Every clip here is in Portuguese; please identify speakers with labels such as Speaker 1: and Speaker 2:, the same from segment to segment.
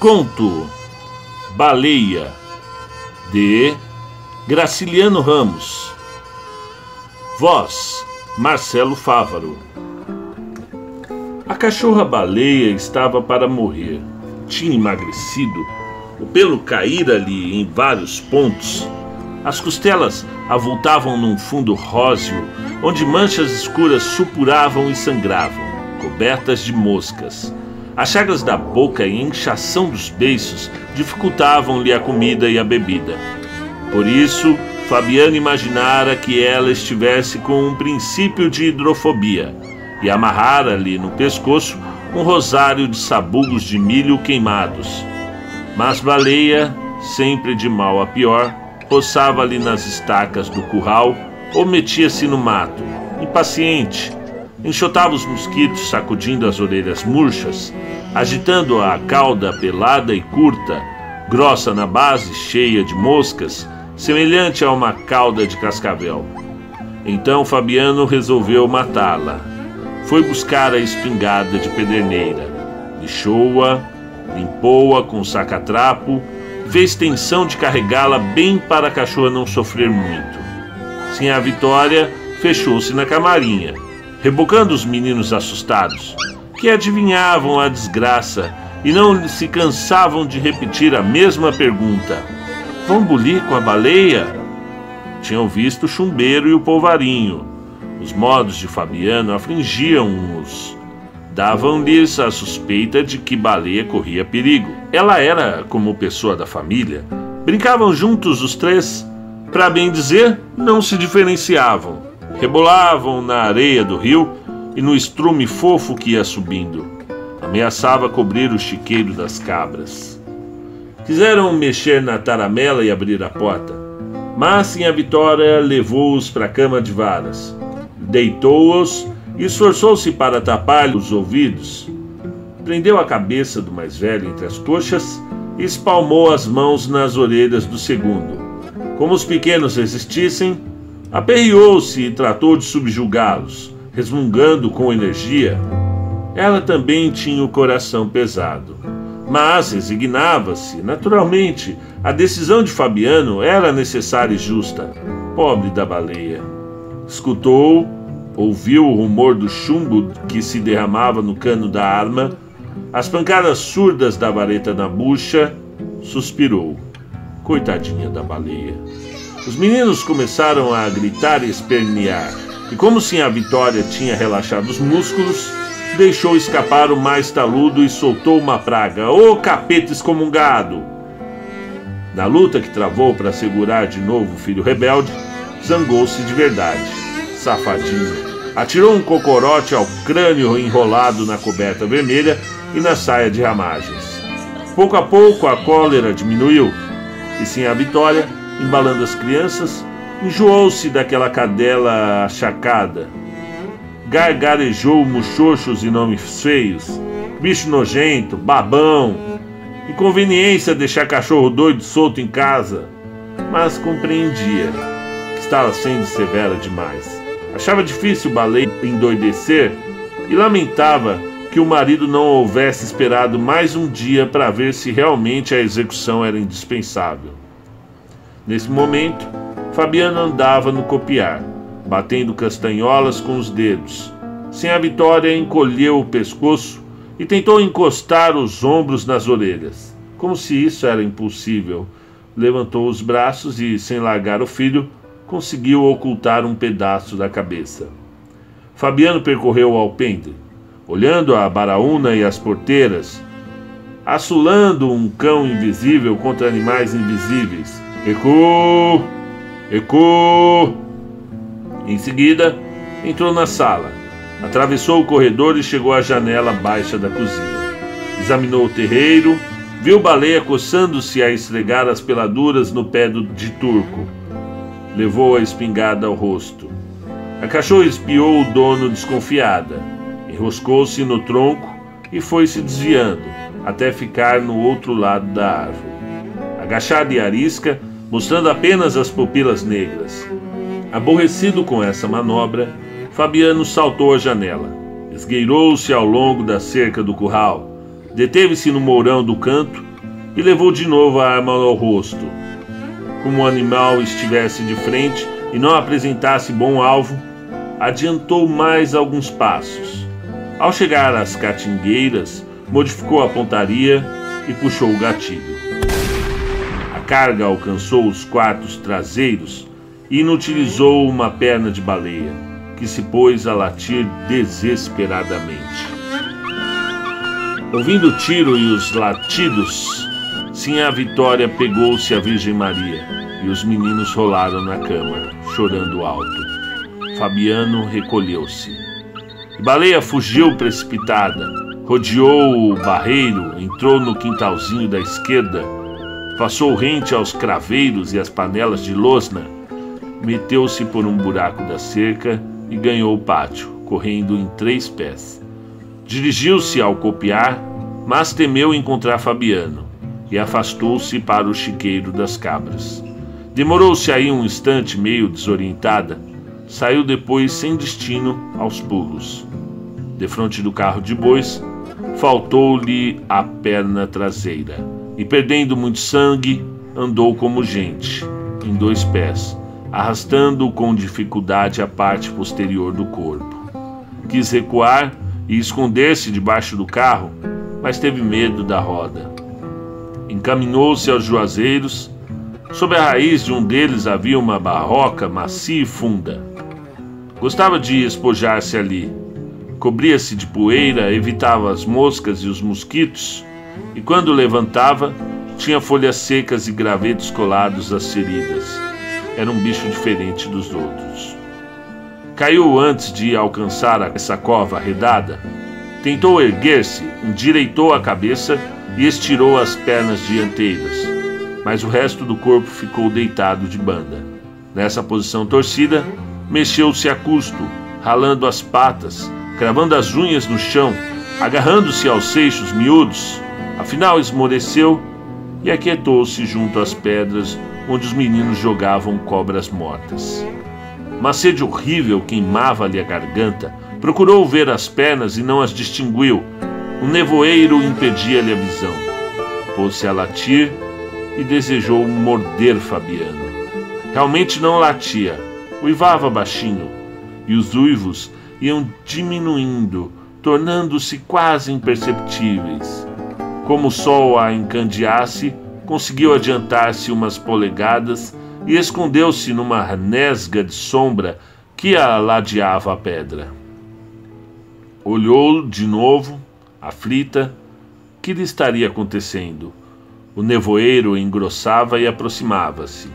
Speaker 1: Conto Baleia de Graciliano Ramos. Voz Marcelo Fávaro. A cachorra baleia estava para morrer. Tinha emagrecido, o pelo caíra-lhe em vários pontos. As costelas avultavam num fundo róseo, onde manchas escuras supuravam e sangravam, cobertas de moscas. As chagas da boca e inchação dos beiços dificultavam-lhe a comida e a bebida. Por isso, Fabiano imaginara que ela estivesse com um princípio de hidrofobia e amarrara-lhe no pescoço um rosário de sabugos de milho queimados. Mas Baleia, sempre de mal a pior, roçava-lhe nas estacas do curral ou metia-se no mato, impaciente, enxotava os mosquitos sacudindo as orelhas murchas, agitando a cauda pelada e curta, grossa na base, cheia de moscas, semelhante a uma cauda de cascavel. Então Fabiano resolveu matá-la. Foi buscar a espingarda de pederneira, lixou-a, limpou-a com saca-trapo, fez tensão de carregá-la bem para a cachorra não sofrer muito. Sem a Vitória, fechou-se na camarinha rebocando os meninos assustados, que adivinhavam a desgraça e não se cansavam de repetir a mesma pergunta: Vão bulir com a baleia? Tinham visto o chumbeiro e o polvarinho. Os modos de Fabiano afligiam-os. Davam-lhes a suspeita de que baleia corria perigo. Ela era como pessoa da família. Brincavam juntos os três. Para bem dizer, não se diferenciavam rebolavam na areia do rio e no estrume fofo que ia subindo. Ameaçava cobrir o chiqueiro das cabras. Quiseram mexer na taramela e abrir a porta, mas sem a Vitória levou-os para a cama de varas. Deitou-os e esforçou-se para tapar-lhe os ouvidos. Prendeu a cabeça do mais velho entre as coxas e espalmou as mãos nas orelhas do segundo. Como os pequenos resistissem, Aperreou-se e tratou de subjugá-los, resmungando com energia. Ela também tinha o coração pesado, mas resignava-se. Naturalmente, a decisão de Fabiano era necessária e justa. Pobre da baleia. Escutou, ouviu o rumor do chumbo que se derramava no cano da arma, as pancadas surdas da vareta na bucha, suspirou. Coitadinha da baleia. Os meninos começaram a gritar e espernear, e como se a Vitória tinha relaxado os músculos, deixou escapar o mais taludo e soltou uma praga. Ô oh, capeta excomungado! Na luta que travou para segurar de novo o filho rebelde, zangou-se de verdade. Safadinho. Atirou um cocorote ao crânio enrolado na coberta vermelha e na saia de ramagens. Pouco a pouco a cólera diminuiu, e sim a vitória embalando as crianças, enjoou-se daquela cadela achacada. Gargarejou muxoxos e nomes feios, bicho nojento, babão, inconveniência deixar cachorro doido solto em casa, mas compreendia que estava sendo severa demais. Achava difícil o baleia endoidecer e lamentava que o marido não houvesse esperado mais um dia para ver se realmente a execução era indispensável. Nesse momento, Fabiano andava no copiar, batendo castanholas com os dedos. Sem a vitória, encolheu o pescoço e tentou encostar os ombros nas orelhas. Como se isso era impossível, levantou os braços e, sem largar o filho, conseguiu ocultar um pedaço da cabeça. Fabiano percorreu o alpendre, olhando a baraúna e as porteiras, assulando um cão invisível contra animais invisíveis Recuo! Recuo! Em seguida, entrou na sala, atravessou o corredor e chegou à janela baixa da cozinha. Examinou o terreiro, viu Baleia coçando-se a esfregar as peladuras no pé do, de turco. Levou a espingarda ao rosto. A cachorra espiou o dono desconfiada, enroscou-se no tronco e foi se desviando, até ficar no outro lado da árvore. Agachada e arisca, mostrando apenas as pupilas negras. Aborrecido com essa manobra, Fabiano saltou a janela, esgueirou-se ao longo da cerca do curral, deteve-se no mourão do canto e levou de novo a arma ao rosto. Como o animal estivesse de frente e não apresentasse bom alvo, adiantou mais alguns passos. Ao chegar às catingueiras, modificou a pontaria e puxou o gatilho. Carga alcançou os quartos traseiros e inutilizou uma perna de baleia, que se pôs a latir desesperadamente. Ouvindo o tiro e os latidos, sim a Vitória pegou-se a Virgem Maria e os meninos rolaram na cama, chorando alto. Fabiano recolheu-se. Baleia fugiu precipitada, rodeou o barreiro, entrou no quintalzinho da esquerda, passou rente aos craveiros e às panelas de losna, meteu-se por um buraco da cerca e ganhou o pátio, correndo em três pés. Dirigiu-se ao copiar, mas temeu encontrar Fabiano e afastou-se para o chiqueiro das cabras. Demorou-se aí um instante, meio desorientada. Saiu depois sem destino aos pulos. Defronte do carro de bois, faltou-lhe a perna traseira e, perdendo muito sangue, andou como gente, em dois pés, arrastando com dificuldade a parte posterior do corpo. Quis recuar e esconder-se debaixo do carro, mas teve medo da roda. Encaminhou-se aos juazeiros. Sob a raiz de um deles havia uma barroca macia e funda. Gostava de espojar-se ali. Cobria-se de poeira, evitava as moscas e os mosquitos, e quando levantava, tinha folhas secas e gravetos colados às feridas. Era um bicho diferente dos outros. Caiu antes de alcançar essa cova arredada. Tentou erguer-se, endireitou a cabeça e estirou as pernas dianteiras, mas o resto do corpo ficou deitado de banda. Nessa posição torcida, mexeu-se a custo, ralando as patas, cravando as unhas no chão, agarrando-se aos seixos miúdos. Afinal, esmoreceu e aquietou-se junto às pedras onde os meninos jogavam cobras mortas. Uma sede horrível queimava-lhe a garganta. Procurou ver as pernas e não as distinguiu. Um nevoeiro impedia-lhe a visão. Pôs-se a latir e desejou morder Fabiano. Realmente não latia, uivava baixinho, e os uivos iam diminuindo, tornando-se quase imperceptíveis. Como o sol a encandeasse, conseguiu adiantar-se umas polegadas e escondeu-se numa nesga de sombra que a ladeava a pedra. Olhou de novo, aflita, que lhe estaria acontecendo? O nevoeiro engrossava e aproximava-se.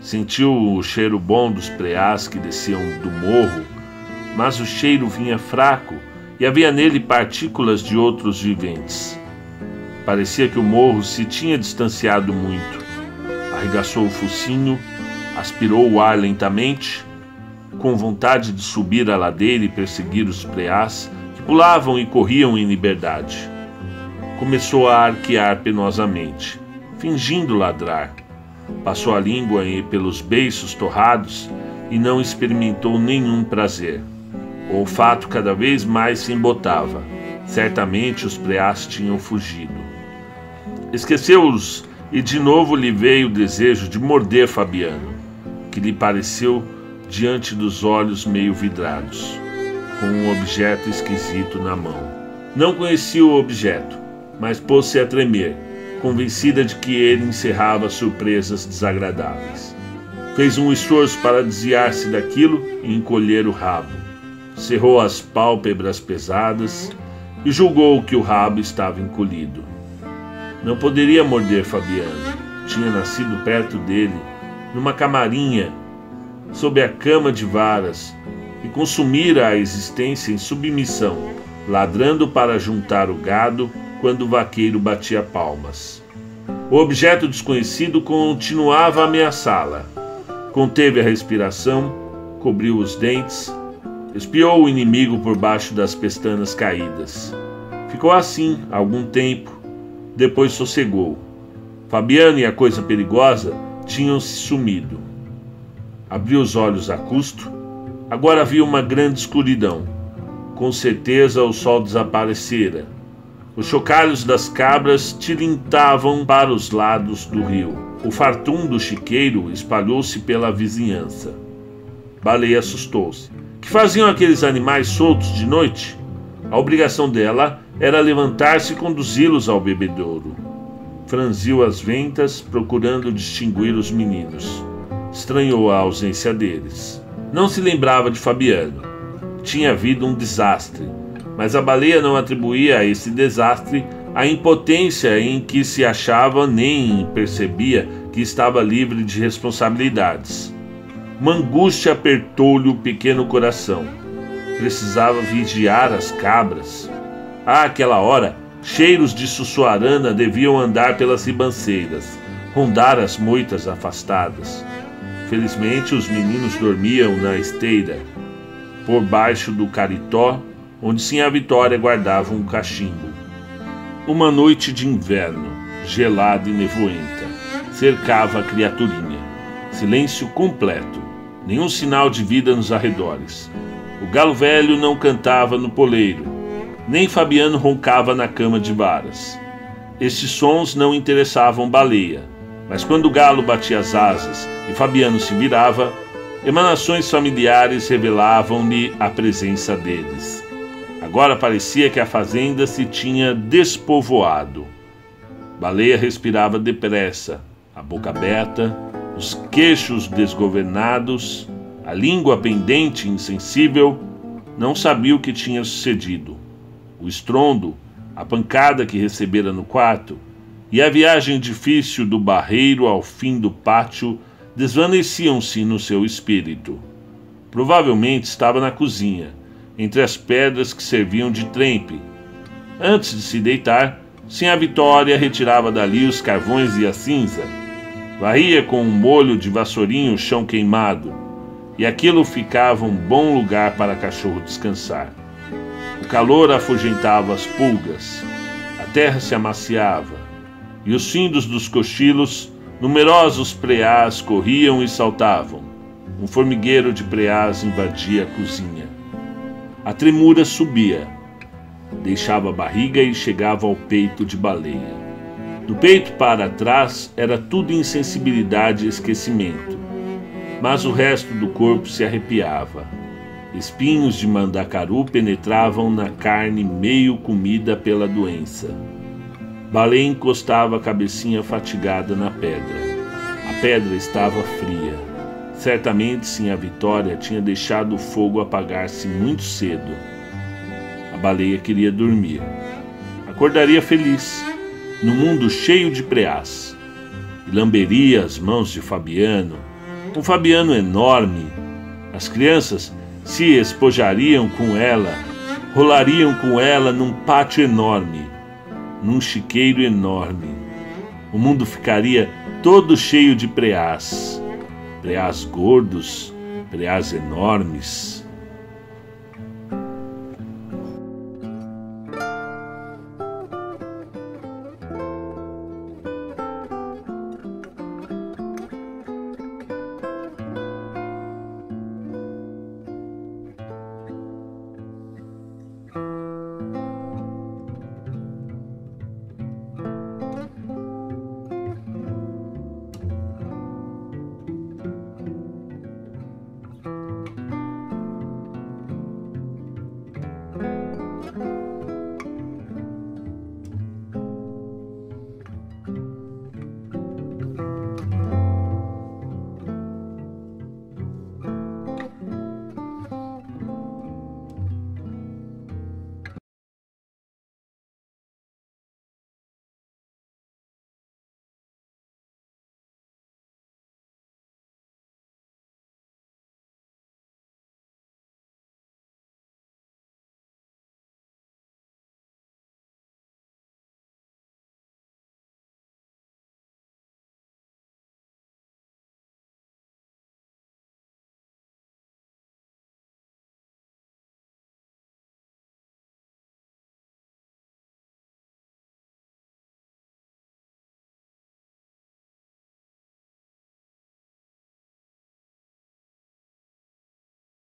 Speaker 1: Sentiu o cheiro bom dos preás que desciam do morro, mas o cheiro vinha fraco e havia nele partículas de outros viventes. Parecia que o morro se tinha distanciado muito arregaçou o focinho, aspirou o ar lentamente, com vontade de subir a ladeira e perseguir os preás que pulavam e corriam em liberdade. Começou a arquear penosamente, fingindo ladrar. Passou a língua pelos beiços torrados e não experimentou nenhum prazer. O olfato cada vez mais se embotava. Certamente os preás tinham fugido. Esqueceu-os e de novo lhe veio o desejo de morder Fabiano, que lhe pareceu diante dos olhos meio vidrados, com um objeto esquisito na mão. Não conhecia o objeto, mas pôs-se a tremer, convencida de que ele encerrava surpresas desagradáveis. Fez um esforço para desviar-se daquilo e encolher o rabo. Cerrou as pálpebras pesadas e julgou que o rabo estava encolhido. Não poderia morder Fabiano. Tinha nascido perto dele, numa camarinha, sob a cama de varas, e consumira a existência em submissão, ladrando para juntar o gado quando o vaqueiro batia palmas. O objeto desconhecido continuava a ameaçá-la. Conteve a respiração, cobriu os dentes, espiou o inimigo por baixo das pestanas caídas. Ficou assim algum tempo, depois sossegou. Fabiano e a coisa perigosa tinham se sumido. Abriu os olhos a custo. Agora havia uma grande escuridão. Com certeza o sol desaparecera. Os chocalhos das cabras tilintavam para os lados do rio. O fartum do chiqueiro espalhou-se pela vizinhança. Baleia assustou-se. Que faziam aqueles animais soltos de noite? A obrigação dela era levantar-se e conduzi-los ao bebedouro. Franziu as ventas, procurando distinguir os meninos. Estranhou a ausência deles. Não se lembrava de Fabiano. Tinha havido um desastre, mas a baleia não atribuía a esse desastre a impotência em que se achava nem percebia que estava livre de responsabilidades. Uma angústia apertou-lhe o pequeno coração. Precisava vigiar as cabras. Àquela hora, cheiros de sussuarana deviam andar pelas ribanceiras, rondar as moitas afastadas. Felizmente, os meninos dormiam na esteira, por baixo do caritó, onde Sinha Vitória guardava um cachimbo. Uma noite de inverno, gelada e nevoenta, cercava a criaturinha. Silêncio completo, nenhum sinal de vida nos arredores. O galo velho não cantava no poleiro, nem Fabiano roncava na cama de varas. Estes sons não interessavam Baleia, mas quando o galo batia as asas e Fabiano se virava, emanações familiares revelavam-lhe a presença deles. Agora parecia que a fazenda se tinha despovoado. Baleia respirava depressa, a boca aberta, os queixos desgovernados, a língua pendente e insensível, não sabia o que tinha sucedido. O estrondo, a pancada que recebera no quarto, e a viagem difícil do barreiro ao fim do pátio desvaneciam-se no seu espírito. Provavelmente estava na cozinha, entre as pedras que serviam de trempe. Antes de se deitar, Sinha Vitória retirava dali os carvões e a cinza, varria com um molho de vassourinho o chão queimado, e aquilo ficava um bom lugar para cachorro descansar. O calor afugentava as pulgas, a terra se amaciava, e os findos dos cochilos, numerosos preás corriam e saltavam. Um formigueiro de preás invadia a cozinha. A tremura subia, deixava a barriga e chegava ao peito de baleia. Do peito para trás era tudo insensibilidade e esquecimento, mas o resto do corpo se arrepiava. Espinhos de mandacaru penetravam na carne meio comida pela doença. Balé encostava a cabecinha fatigada na pedra. A pedra estava fria. Certamente sim a Vitória tinha deixado o fogo apagar-se muito cedo. A baleia queria dormir. Acordaria feliz, no mundo cheio de preás. E lamberia as mãos de Fabiano, um Fabiano enorme. As crianças se espojariam com ela, rolariam com ela num pátio enorme num chiqueiro enorme. O mundo ficaria todo cheio de preás, preás gordos, preás enormes.